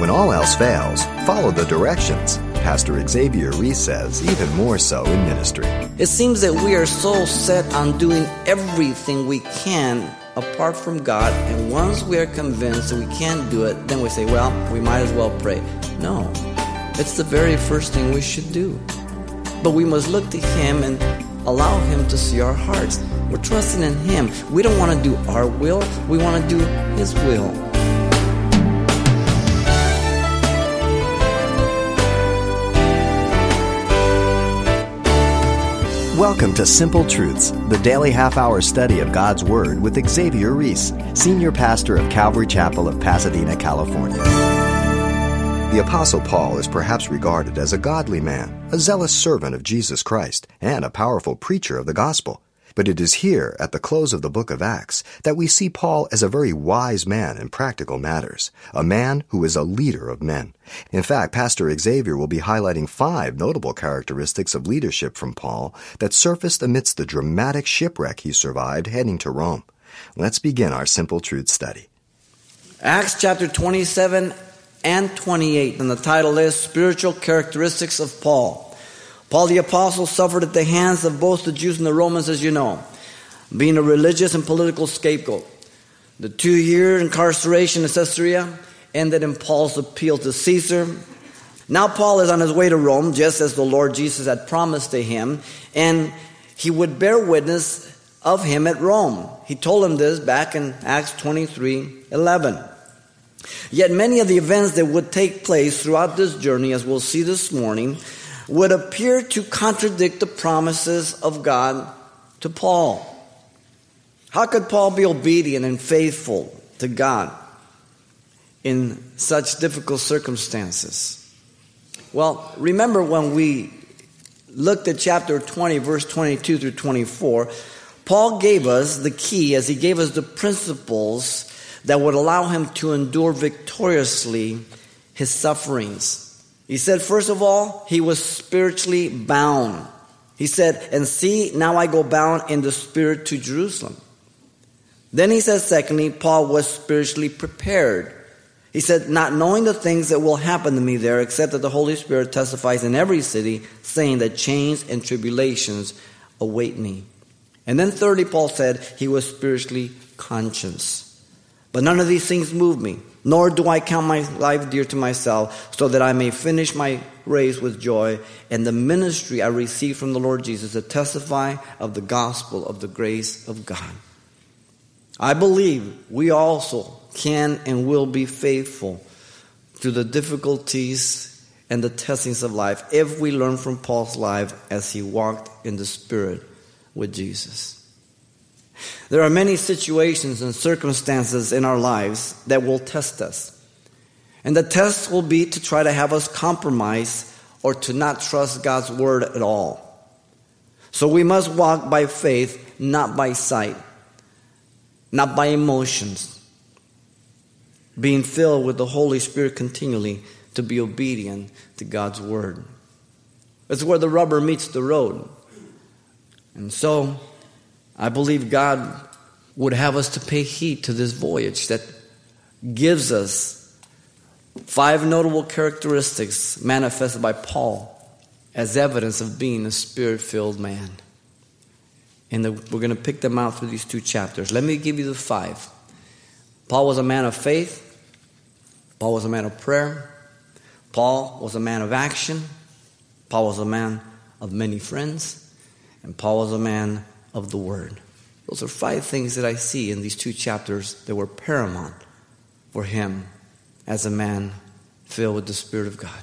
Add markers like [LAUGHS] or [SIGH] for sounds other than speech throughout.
When all else fails, follow the directions. Pastor Xavier Reese says, even more so in ministry. It seems that we are so set on doing everything we can apart from God, and once we are convinced that we can't do it, then we say, well, we might as well pray. No, it's the very first thing we should do. But we must look to Him and allow Him to see our hearts. We're trusting in Him. We don't want to do our will, we want to do His will. Welcome to Simple Truths, the daily half hour study of God's Word with Xavier Reese, Senior Pastor of Calvary Chapel of Pasadena, California. The Apostle Paul is perhaps regarded as a godly man, a zealous servant of Jesus Christ, and a powerful preacher of the gospel. But it is here, at the close of the book of Acts, that we see Paul as a very wise man in practical matters, a man who is a leader of men. In fact, Pastor Xavier will be highlighting five notable characteristics of leadership from Paul that surfaced amidst the dramatic shipwreck he survived heading to Rome. Let's begin our simple truth study. Acts chapter 27 and 28, and the title is Spiritual Characteristics of Paul. Paul the Apostle suffered at the hands of both the Jews and the Romans, as you know, being a religious and political scapegoat. The two year incarceration in Caesarea ended in Paul's appeal to Caesar. Now, Paul is on his way to Rome, just as the Lord Jesus had promised to him, and he would bear witness of him at Rome. He told him this back in Acts 23 11. Yet many of the events that would take place throughout this journey, as we'll see this morning, would appear to contradict the promises of God to Paul. How could Paul be obedient and faithful to God in such difficult circumstances? Well, remember when we looked at chapter 20, verse 22 through 24, Paul gave us the key as he gave us the principles that would allow him to endure victoriously his sufferings. He said, first of all, he was spiritually bound. He said, and see, now I go bound in the spirit to Jerusalem. Then he says, secondly, Paul was spiritually prepared. He said, not knowing the things that will happen to me there, except that the Holy Spirit testifies in every city, saying that chains and tribulations await me. And then thirdly, Paul said, he was spiritually conscious. But none of these things moved me nor do I count my life dear to myself, so that I may finish my race with joy and the ministry I received from the Lord Jesus to testify of the gospel of the grace of God. I believe we also can and will be faithful through the difficulties and the testings of life if we learn from Paul's life as he walked in the Spirit with Jesus. There are many situations and circumstances in our lives that will test us. And the test will be to try to have us compromise or to not trust God's word at all. So we must walk by faith, not by sight, not by emotions, being filled with the Holy Spirit continually to be obedient to God's word. It's where the rubber meets the road. And so, I believe God would have us to pay heed to this voyage that gives us five notable characteristics manifested by Paul as evidence of being a spirit filled man. And we're going to pick them out through these two chapters. Let me give you the five. Paul was a man of faith, Paul was a man of prayer, Paul was a man of action, Paul was a man of many friends, and Paul was a man of the Word. Those are five things that I see in these two chapters that were paramount for him as a man filled with the Spirit of God.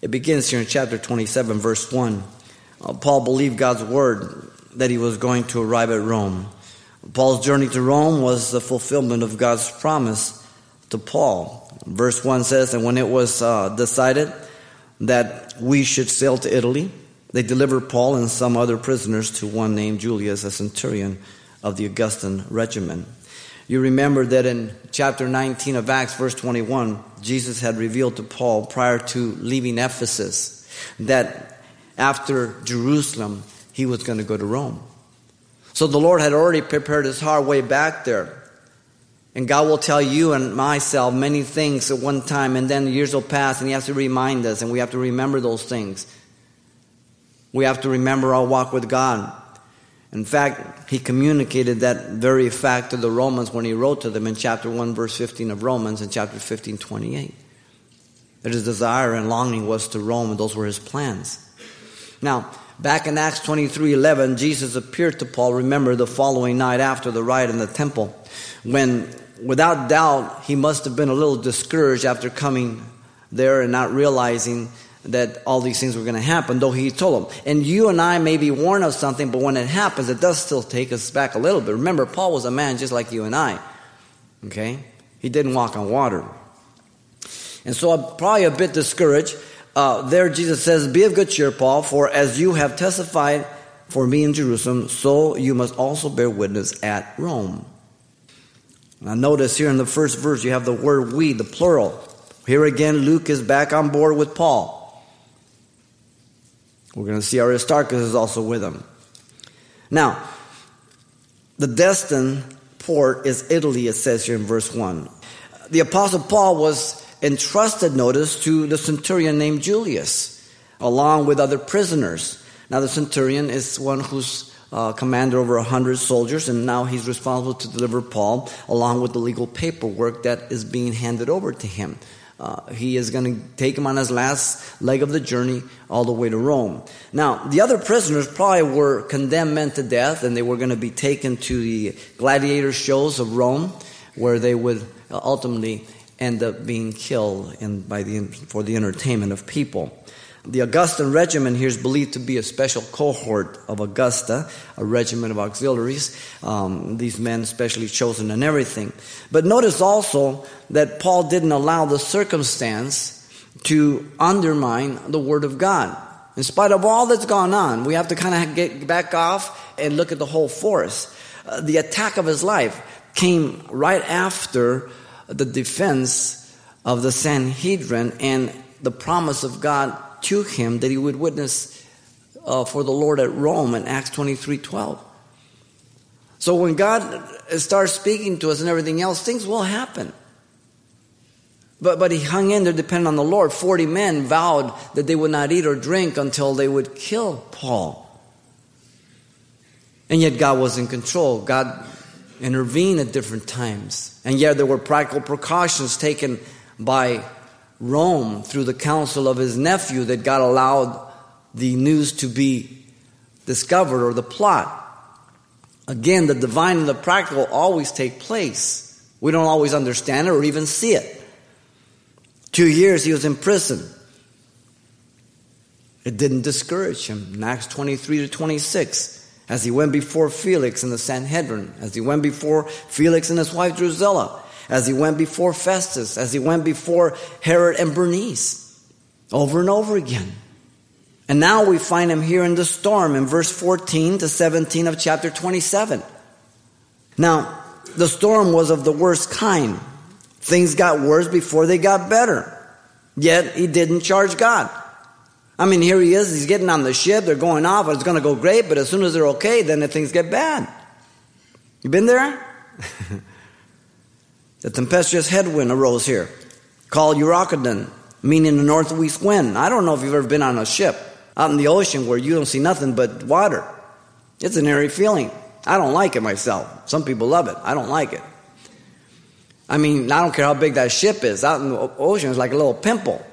It begins here in chapter 27, verse 1. Uh, Paul believed God's word that he was going to arrive at Rome. Paul's journey to Rome was the fulfillment of God's promise to Paul. Verse 1 says, And when it was uh, decided that we should sail to Italy, they delivered Paul and some other prisoners to one named Julius, a centurion of the Augustan regiment. You remember that in chapter 19 of Acts, verse 21, Jesus had revealed to Paul prior to leaving Ephesus that after Jerusalem, he was going to go to Rome. So the Lord had already prepared his heart way back there. And God will tell you and myself many things at one time, and then years will pass, and He has to remind us, and we have to remember those things. We have to remember our walk with God. In fact, He communicated that very fact to the Romans when He wrote to them in chapter 1, verse 15 of Romans, and chapter 15, 28. That His desire and longing was to Rome, and those were His plans. Now, back in Acts 23 11, Jesus appeared to Paul, remember, the following night after the riot in the temple, when without doubt, he must have been a little discouraged after coming there and not realizing that all these things were going to happen, though he told them. And you and I may be warned of something, but when it happens, it does still take us back a little bit. Remember, Paul was a man just like you and I. Okay? He didn't walk on water. And so I'm probably a bit discouraged. Uh, there, Jesus says, Be of good cheer, Paul, for as you have testified for me in Jerusalem, so you must also bear witness at Rome. Now, notice here in the first verse, you have the word we, the plural. Here again, Luke is back on board with Paul. We're going to see Aristarchus is also with him. Now, the destined port is Italy, it says here in verse 1. The Apostle Paul was entrusted, notice, to the centurion named Julius, along with other prisoners. Now, the centurion is one who's uh, commander over a hundred soldiers, and now he's responsible to deliver Paul along with the legal paperwork that is being handed over to him. Uh, he is going to take him on his last leg of the journey all the way to Rome. Now, the other prisoners probably were condemned men to death, and they were going to be taken to the gladiator shows of Rome, where they would ultimately end up being killed in, by the, for the entertainment of people. The Augustan regiment here is believed to be a special cohort of Augusta, a regiment of auxiliaries. Um, these men specially chosen and everything. But notice also that Paul didn't allow the circumstance to undermine the Word of God. In spite of all that's gone on, we have to kind of get back off and look at the whole force. Uh, the attack of his life came right after the defense of the Sanhedrin and the promise of God to him that he would witness uh, for the Lord at Rome in Acts 23 12. So when God starts speaking to us and everything else, things will happen. But, but he hung in there depending on the Lord. 40 men vowed that they would not eat or drink until they would kill Paul. And yet God was in control. God intervened at different times. And yet there were practical precautions taken by Rome through the counsel of his nephew that God allowed the news to be discovered or the plot. Again, the divine and the practical always take place. We don't always understand it or even see it. Two years he was in prison. It didn't discourage him. In Acts 23 to 26, as he went before Felix in the Sanhedrin, as he went before Felix and his wife Drusilla, as he went before Festus, as he went before Herod and Bernice, over and over again. And now we find him here in the storm in verse 14 to 17 of chapter 27. Now, the storm was of the worst kind. Things got worse before they got better. Yet he didn't charge God. I mean, here he is, he's getting on the ship, they're going off, it's going to go great, but as soon as they're okay, then the things get bad. You been there? [LAUGHS] The tempestuous headwind arose here, called Euroclydon, meaning the northeast wind. I don't know if you've ever been on a ship out in the ocean where you don't see nothing but water. It's an eerie feeling. I don't like it myself. Some people love it. I don't like it. I mean, I don't care how big that ship is. Out in the ocean, it's like a little pimple.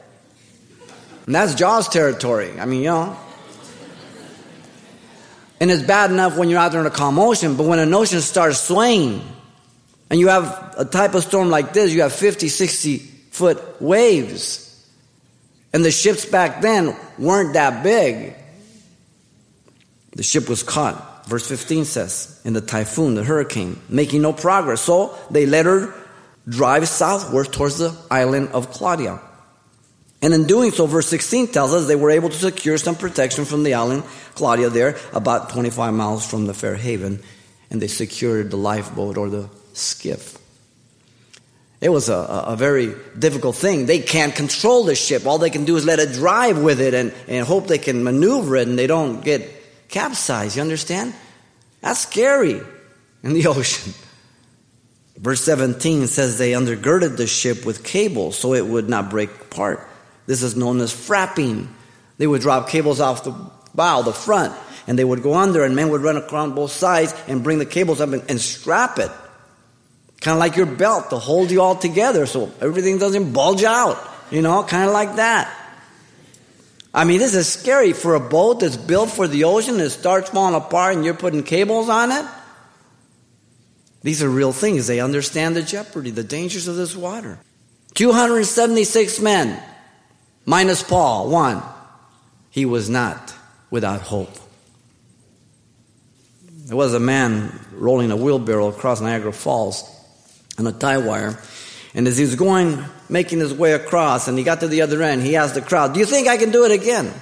And that's Jaws territory. I mean, you know. And it's bad enough when you're out there in a calm ocean, but when an ocean starts swaying, and you have a type of storm like this, you have 50, 60 foot waves. And the ships back then weren't that big. The ship was caught, verse 15 says, in the typhoon, the hurricane, making no progress. So they let her drive southward towards the island of Claudia. And in doing so, verse 16 tells us they were able to secure some protection from the island Claudia there, about 25 miles from the fair haven, and they secured the lifeboat or the skiff. It was a, a, very difficult thing. They can't control the ship. All they can do is let it drive with it and, and hope they can maneuver it and they don't get capsized. You understand? That's scary in the [LAUGHS] ocean. Verse 17 says they undergirded the ship with cables so it would not break apart. This is known as frapping. They would drop cables off the bow, the front, and they would go under, and men would run around both sides and bring the cables up and, and strap it. Kind of like your belt to hold you all together so everything doesn't bulge out. You know, kind of like that. I mean, this is scary for a boat that's built for the ocean that starts falling apart and you're putting cables on it. These are real things. They understand the jeopardy, the dangers of this water. 276 men, minus Paul, one. He was not without hope. There was a man rolling a wheelbarrow across Niagara Falls on a tie wire. And as he was going, making his way across, and he got to the other end, he asked the crowd, Do you think I can do it again?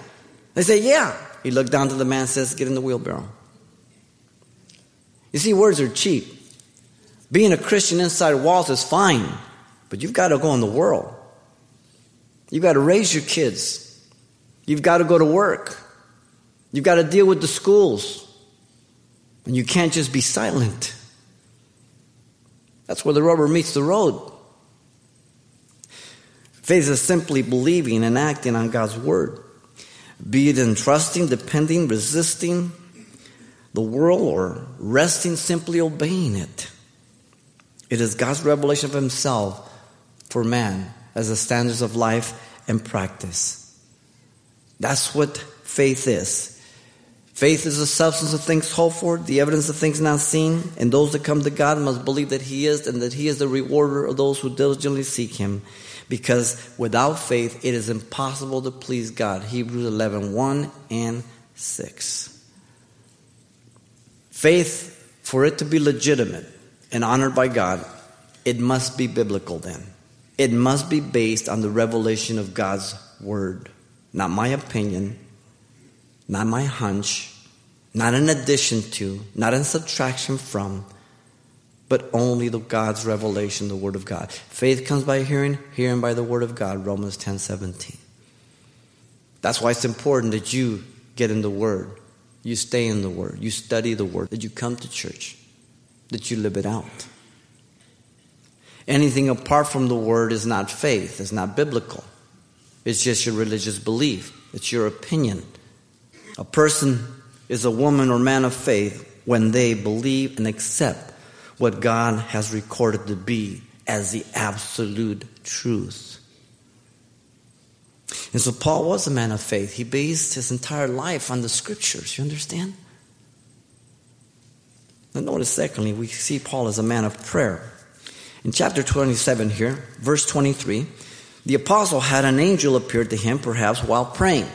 They say, Yeah. He looked down to the man and says, Get in the wheelbarrow. You see, words are cheap. Being a Christian inside walls is fine, but you've got to go in the world. You've got to raise your kids. You've got to go to work. You've got to deal with the schools. And you can't just be silent. That's where the rubber meets the road. Faith is simply believing and acting on God's word, be it in trusting, depending, resisting the world, or resting, simply obeying it. It is God's revelation of Himself for man as the standards of life and practice. That's what faith is. Faith is the substance of things hoped for, the evidence of things not seen, and those that come to God must believe that He is and that He is the rewarder of those who diligently seek Him. Because without faith, it is impossible to please God. Hebrews 11 1 and 6. Faith, for it to be legitimate and honored by God, it must be biblical then. It must be based on the revelation of God's Word, not my opinion, not my hunch, not in addition to, not in subtraction from, but only the God's revelation, the Word of God. Faith comes by hearing, hearing by the Word of God, Romans 10 17. That's why it's important that you get in the Word, you stay in the Word, you study the Word, that you come to church, that you live it out. Anything apart from the Word is not faith, it's not biblical. It's just your religious belief, it's your opinion. A person is a woman or man of faith when they believe and accept what God has recorded to be as the absolute truth. And so Paul was a man of faith. He based his entire life on the scriptures. You understand? And notice, secondly, we see Paul as a man of prayer. In chapter 27 here, verse 23, the apostle had an angel appear to him, perhaps while praying.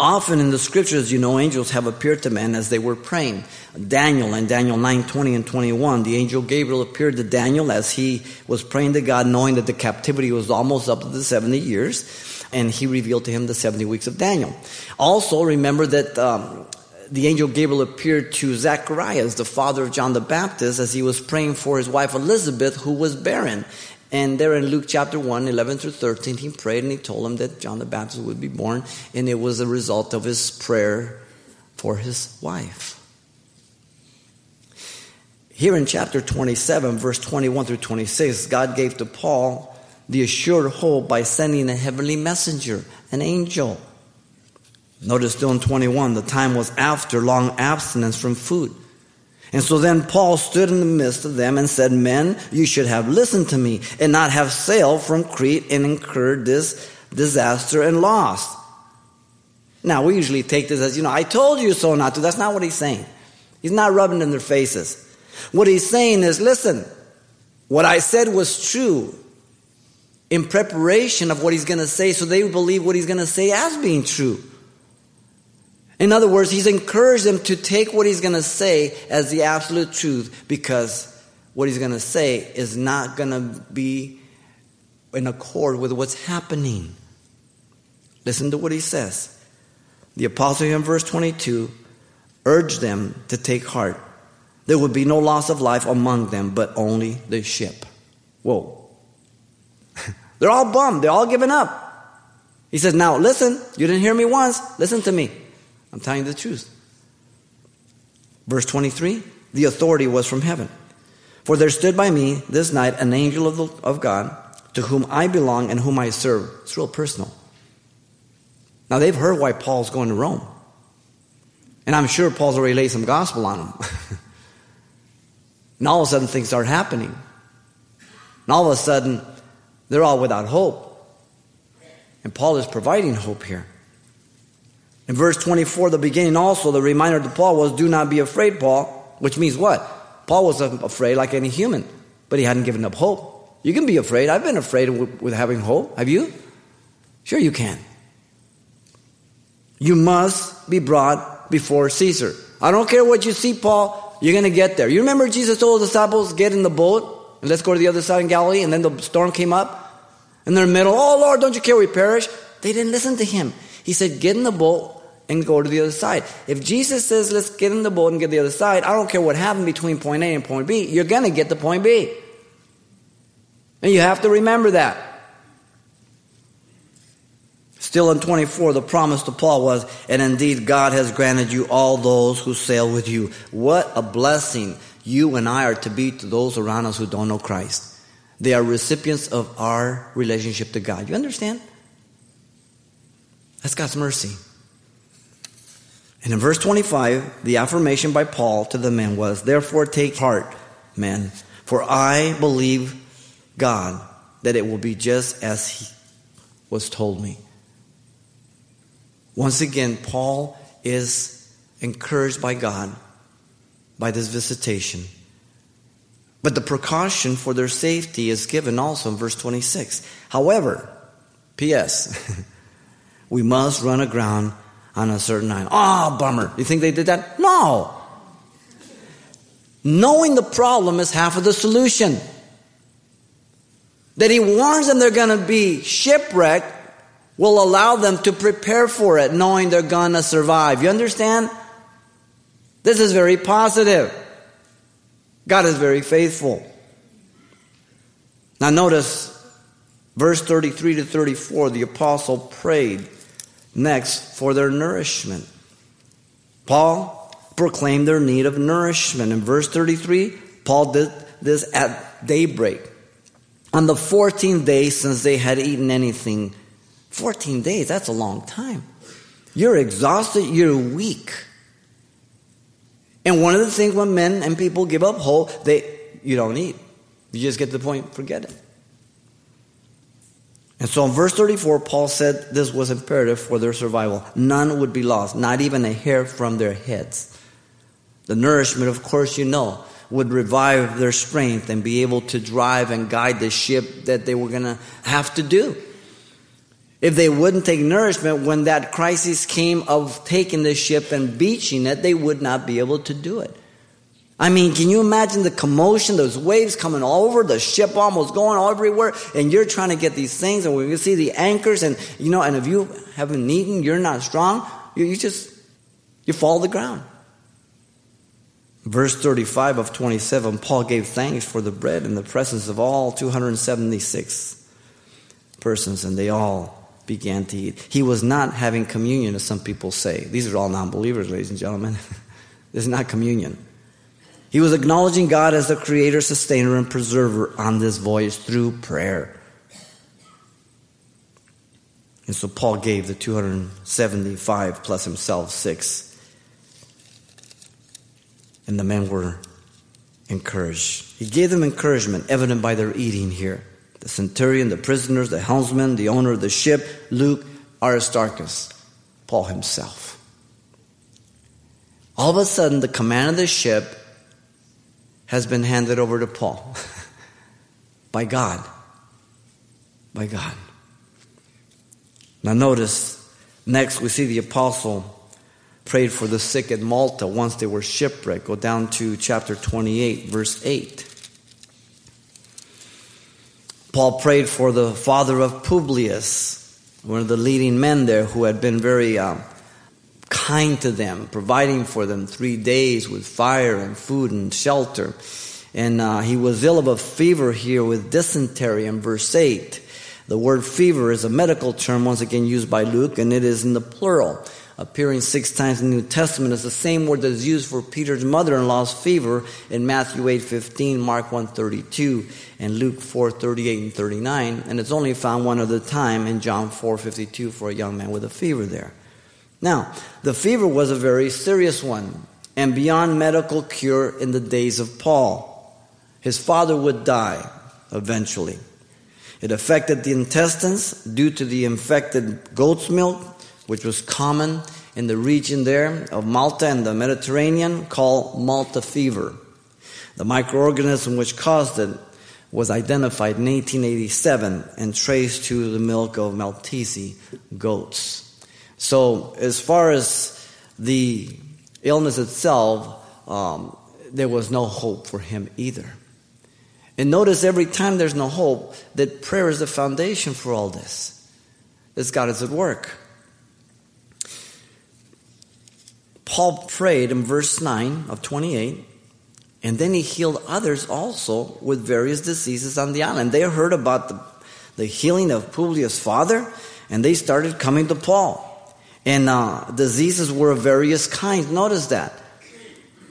Often in the scriptures, you know, angels have appeared to men as they were praying. Daniel in Daniel 9 20 and 21, the angel Gabriel appeared to Daniel as he was praying to God, knowing that the captivity was almost up to the 70 years, and he revealed to him the 70 weeks of Daniel. Also, remember that um, the angel Gabriel appeared to Zacharias, the father of John the Baptist, as he was praying for his wife Elizabeth, who was barren. And there in Luke chapter 1, 11 through 13, he prayed and he told him that John the Baptist would be born, and it was a result of his prayer for his wife. Here in chapter 27, verse 21 through 26, God gave to Paul the assured hope by sending a heavenly messenger, an angel. Notice still in 21, the time was after long abstinence from food. And so then Paul stood in the midst of them and said, Men, you should have listened to me and not have sailed from Crete and incurred this disaster and loss. Now, we usually take this as, you know, I told you so not to. That's not what he's saying. He's not rubbing in their faces. What he's saying is, listen, what I said was true in preparation of what he's going to say, so they believe what he's going to say as being true. In other words, he's encouraged them to take what he's going to say as the absolute truth because what he's going to say is not going to be in accord with what's happening. Listen to what he says. The apostle in verse 22 urged them to take heart. There would be no loss of life among them, but only the ship. Whoa. [LAUGHS] They're all bummed. They're all giving up. He says, Now listen, you didn't hear me once. Listen to me. I'm telling you the truth. Verse 23 the authority was from heaven. For there stood by me this night an angel of, the, of God to whom I belong and whom I serve. It's real personal. Now they've heard why Paul's going to Rome. And I'm sure Paul's already laid some gospel on them. and [LAUGHS] all of a sudden things start happening. And all of a sudden they're all without hope. And Paul is providing hope here. In verse 24, the beginning also, the reminder to Paul was, Do not be afraid, Paul, which means what? Paul was afraid like any human, but he hadn't given up hope. You can be afraid. I've been afraid with, having hope. Have you? Sure, you can. You must be brought before Caesar. I don't care what you see, Paul, you're going to get there. You remember Jesus told the disciples, Get in the boat and let's go to the other side in Galilee, and then the storm came up. In the middle, oh Lord, don't you care we perish? They didn't listen to him. He said, Get in the boat and go to the other side. If Jesus says, let's get in the boat and get the other side, I don't care what happened between point A and point B, you're going to get to point B. And you have to remember that. Still in 24, the promise to Paul was, and indeed God has granted you all those who sail with you. What a blessing you and I are to be to those around us who don't know Christ. They are recipients of our relationship to God. You understand? That's God's mercy. And in verse 25, the affirmation by Paul to the men was, Therefore take heart, men, for I believe God that it will be just as he was told me. Once again, Paul is encouraged by God by this visitation. But the precaution for their safety is given also in verse 26. However, P.S., [LAUGHS] we must run aground on a certain island. Ah, oh, bummer. You think they did that? No. Knowing the problem is half of the solution. That he warns them they're going to be shipwrecked will allow them to prepare for it, knowing they're going to survive. You understand? This is very positive. God is very faithful. Now, notice verse 33 to 34 the apostle prayed next for their nourishment. Paul proclaimed their need of nourishment. In verse 33, Paul did this at daybreak. On the 14th day since they had eaten anything, 14 days, that's a long time. You're exhausted, you're weak. And one of the things when men and people give up hope, they you don't eat. You just get to the point, forget it. And so in verse 34, Paul said this was imperative for their survival. None would be lost, not even a hair from their heads. The nourishment, of course, you know, would revive their strength and be able to drive and guide the ship that they were going to have to do. If they wouldn't take nourishment when that crisis came of taking the ship and beaching it, they would not be able to do it. I mean, can you imagine the commotion, those waves coming all over, the ship almost going all everywhere, and you're trying to get these things, and we can see the anchors, and you know, and if you haven't eaten, you're not strong, you, you just, you fall to the ground. Verse 35 of 27, Paul gave thanks for the bread in the presence of all 276 persons, and they all began to eat. He was not having communion, as some people say. These are all non believers, ladies and gentlemen. [LAUGHS] this is not communion. He was acknowledging God as the creator, sustainer, and preserver on this voyage through prayer. And so Paul gave the 275 plus himself six. And the men were encouraged. He gave them encouragement, evident by their eating here. The centurion, the prisoners, the helmsman, the owner of the ship, Luke, Aristarchus, Paul himself. All of a sudden, the command of the ship has been handed over to Paul [LAUGHS] by God. By God. Now, notice next we see the apostle prayed for the sick at Malta once they were shipwrecked. Go down to chapter 28, verse 8. Paul prayed for the father of Publius, one of the leading men there who had been very um, kind to them, providing for them three days with fire and food and shelter. And uh, he was ill of a fever here with dysentery in verse 8. The word fever is a medical term, once again used by Luke, and it is in the plural. appearing six times in the New Testament, is the same word that is used for Peter's mother-in-law's fever in Matthew 8:15, Mark 1:32, and Luke 4:38 and 39, and it's only found one other time in John 4:52 for a young man with a fever there. Now, the fever was a very serious one and beyond medical cure in the days of Paul. His father would die eventually. It affected the intestines due to the infected goat's milk, which was common in the region there of Malta and the Mediterranean, called Malta fever. The microorganism which caused it was identified in 1887 and traced to the milk of Maltese goats. So, as far as the illness itself, um, there was no hope for him either. And notice every time there's no hope, that prayer is the foundation for all this. That God is at work. Paul prayed in verse 9 of 28, and then he healed others also with various diseases on the island. They heard about the, the healing of Publius' father, and they started coming to Paul. And uh, diseases were of various kinds. Notice that.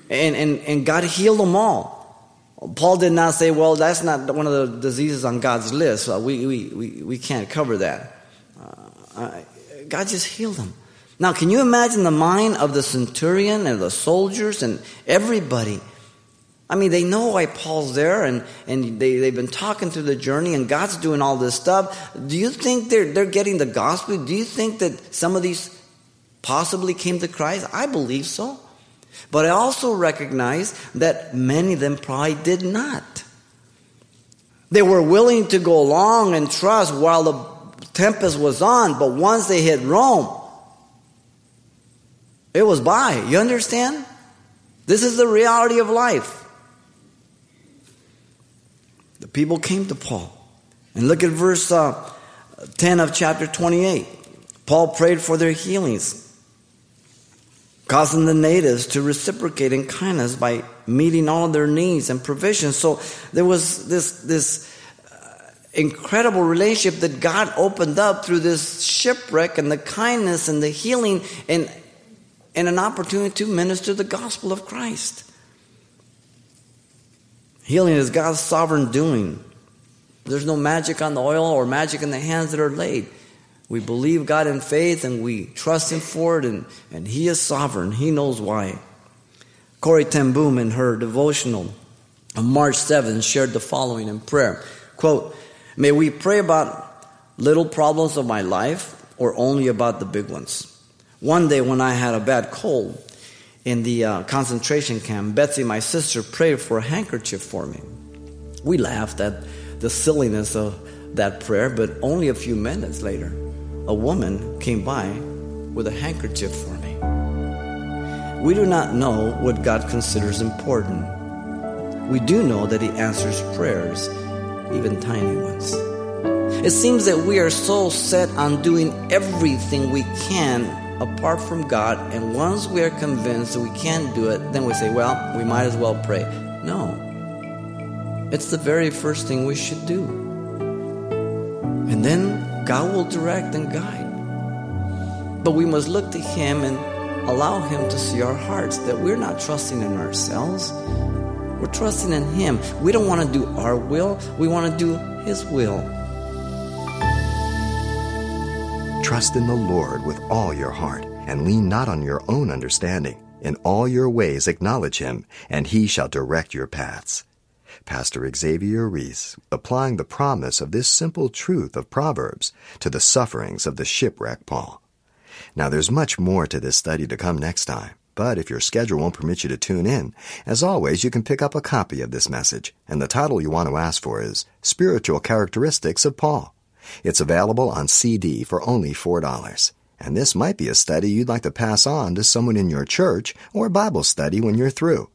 And, and, and God healed them all. Paul did not say, well, that's not one of the diseases on God's list. we, we, we, we can't cover that. Uh, God just healed them. Now, can you imagine the mind of the centurion and the soldiers and everybody? I mean, they know why Paul's there and, and they, they've been talking through the journey and God's doing all this stuff. Do you think they're, they're getting the gospel? Do you think that some of these possibly came to Christ? I believe so. But I also recognize that many of them probably did not. They were willing to go along and trust while the tempest was on, but once they hit Rome, it was by. You understand? This is the reality of life. The people came to Paul. And look at verse uh, 10 of chapter 28. Paul prayed for their healings causing the natives to reciprocate in kindness by meeting all their needs and provisions. So there was this, this uh, incredible relationship that God opened up through this shipwreck and the kindness and the healing and, and an opportunity to minister the gospel of Christ. Healing is God's sovereign doing. There's no magic on the oil or magic in the hands that are laid. We believe God in faith and we trust Him for it, and, and He is sovereign. He knows why. Corrie ten Boom, in her devotional on March 7th, shared the following in prayer Quote, May we pray about little problems of my life or only about the big ones. One day when I had a bad cold in the uh, concentration camp, Betsy, my sister, prayed for a handkerchief for me. We laughed at the silliness of that prayer, but only a few minutes later, a woman came by with a handkerchief for me. We do not know what God considers important. We do know that He answers prayers, even tiny ones. It seems that we are so set on doing everything we can apart from God, and once we are convinced that we can't do it, then we say, well, we might as well pray. No. It's the very first thing we should do. And then God will direct and guide. But we must look to Him and allow Him to see our hearts that we're not trusting in ourselves. We're trusting in Him. We don't want to do our will, we want to do His will. Trust in the Lord with all your heart and lean not on your own understanding. In all your ways acknowledge Him, and He shall direct your paths. Pastor Xavier Reese, applying the promise of this simple truth of Proverbs to the sufferings of the shipwreck Paul. Now, there's much more to this study to come next time, but if your schedule won't permit you to tune in, as always, you can pick up a copy of this message, and the title you want to ask for is Spiritual Characteristics of Paul. It's available on CD for only $4. And this might be a study you'd like to pass on to someone in your church or Bible study when you're through.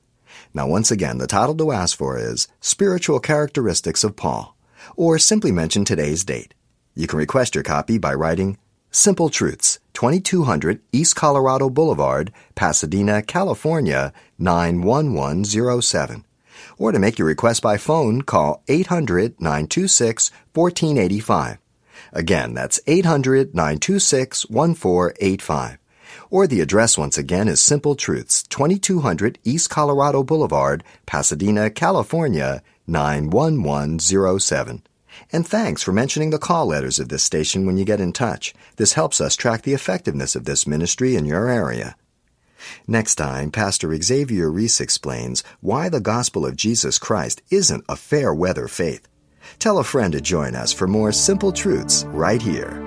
Now, once again, the title to ask for is Spiritual Characteristics of Paul, or simply mention today's date. You can request your copy by writing Simple Truths, 2200 East Colorado Boulevard, Pasadena, California, 91107. Or to make your request by phone, call 800 926 1485. Again, that's 800 926 1485 Or the address once again is Simple Truths, 2200 East Colorado Boulevard, Pasadena, California, 91107. And thanks for mentioning the call letters of this station when you get in touch. This helps us track the effectiveness of this ministry in your area. Next time, Pastor Xavier Reese explains why the gospel of Jesus Christ isn't a fair weather faith. Tell a friend to join us for more simple truths right here.